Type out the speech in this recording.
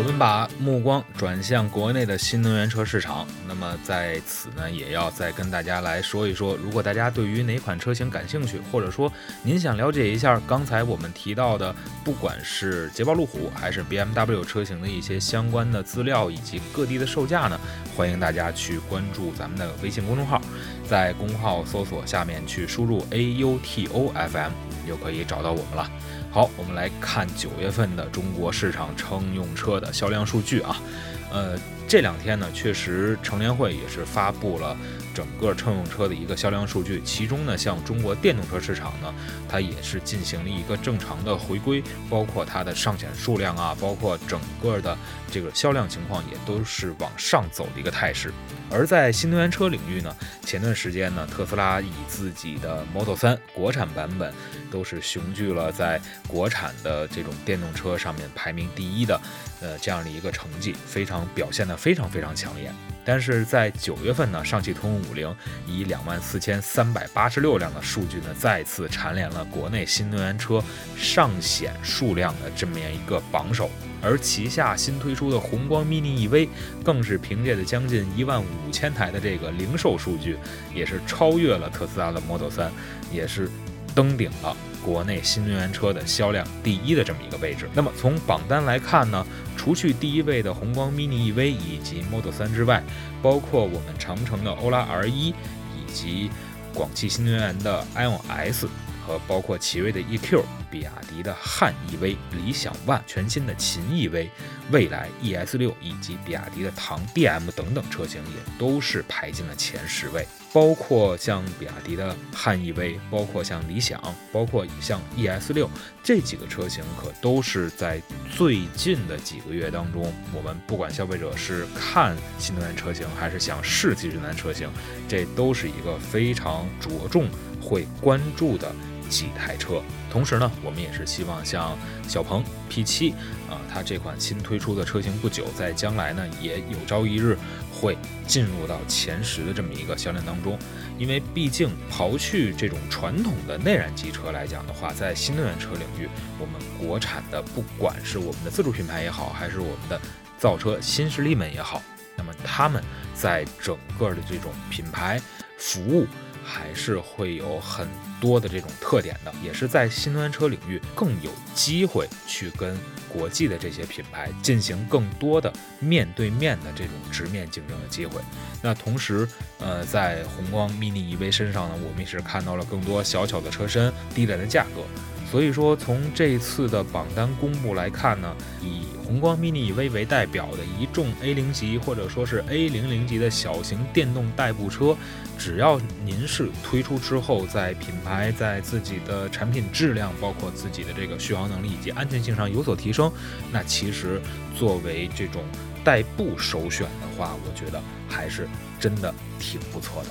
我们把目光转向国内的新能源车市场，那么在此呢，也要再跟大家来说一说，如果大家对于哪款车型感兴趣，或者说您想了解一下刚才我们提到的，不管是捷豹路虎还是 BMW 车型的一些相关的资料以及各地的售价呢，欢迎大家去关注咱们的微信公众号，在公号搜索下面去输入 A U T O F M，就可以找到我们了。好，我们来看九月份的中国市场乘用车的销量数据啊。呃，这两天呢，确实乘联会也是发布了整个乘用车的一个销量数据，其中呢，像中国电动车市场呢，它也是进行了一个正常的回归，包括它的上险数量啊，包括整个的这个销量情况也都是往上走的一个态势。而在新能源车领域呢，前段时间呢，特斯拉以自己的 Model 3国产版本都是雄踞了在国产的这种电动车上面排名第一的，呃，这样的一个成绩，非常表现的非常非常抢眼。但是在九月份呢，上汽通用五菱以两万四千三百八十六辆的数据呢，再次蝉联了国内新能源车上险数量的这么样一个榜首。而旗下新推出的宏光 mini EV，更是凭借着将近一万五千台的这个零售数据，也是超越了特斯拉的 Model 3，也是登顶了国内新能源车的销量第一的这么一个位置。那么从榜单来看呢，除去第一位的宏光 mini EV 以及 Model 3之外，包括我们长城的欧拉 R1 以及广汽新能源的 iON S。和包括奇瑞的 EQ、比亚迪的汉 EV、理想 ONE、全新的秦 EV、蔚来 ES 六以及比亚迪的唐 DM 等等车型也都是排进了前十位。包括像比亚迪的汉 EV，包括像理想，包括像 ES 六这几个车型，可都是在最近的几个月当中，我们不管消费者是看新能源车型，还是想试新能源车型，这都是一个非常着重会关注的。几台车，同时呢，我们也是希望像小鹏 P7 啊，它这款新推出的车型不久，在将来呢，也有朝一日会进入到前十的这么一个销量当中。因为毕竟刨去这种传统的内燃机车来讲的话，在新能源车领域，我们国产的不管是我们的自主品牌也好，还是我们的造车新势力们也好，那么他们在整个的这种品牌服务。还是会有很多的这种特点的，也是在新能源车领域更有机会去跟国际的这些品牌进行更多的面对面的这种直面竞争的机会。那同时，呃，在宏光 mini EV 身上呢，我们也是看到了更多小巧的车身、低廉的价格。所以说，从这一次的榜单公布来看呢，以宏光 mini EV 为代表的一众 A 零级或者说是 A 零零级的小型电动代步车，只要您是推出之后，在品牌、在自己的产品质量、包括自己的这个续航能力以及安全性上有所提升，那其实作为这种代步首选的话，我觉得还是真的挺不错的。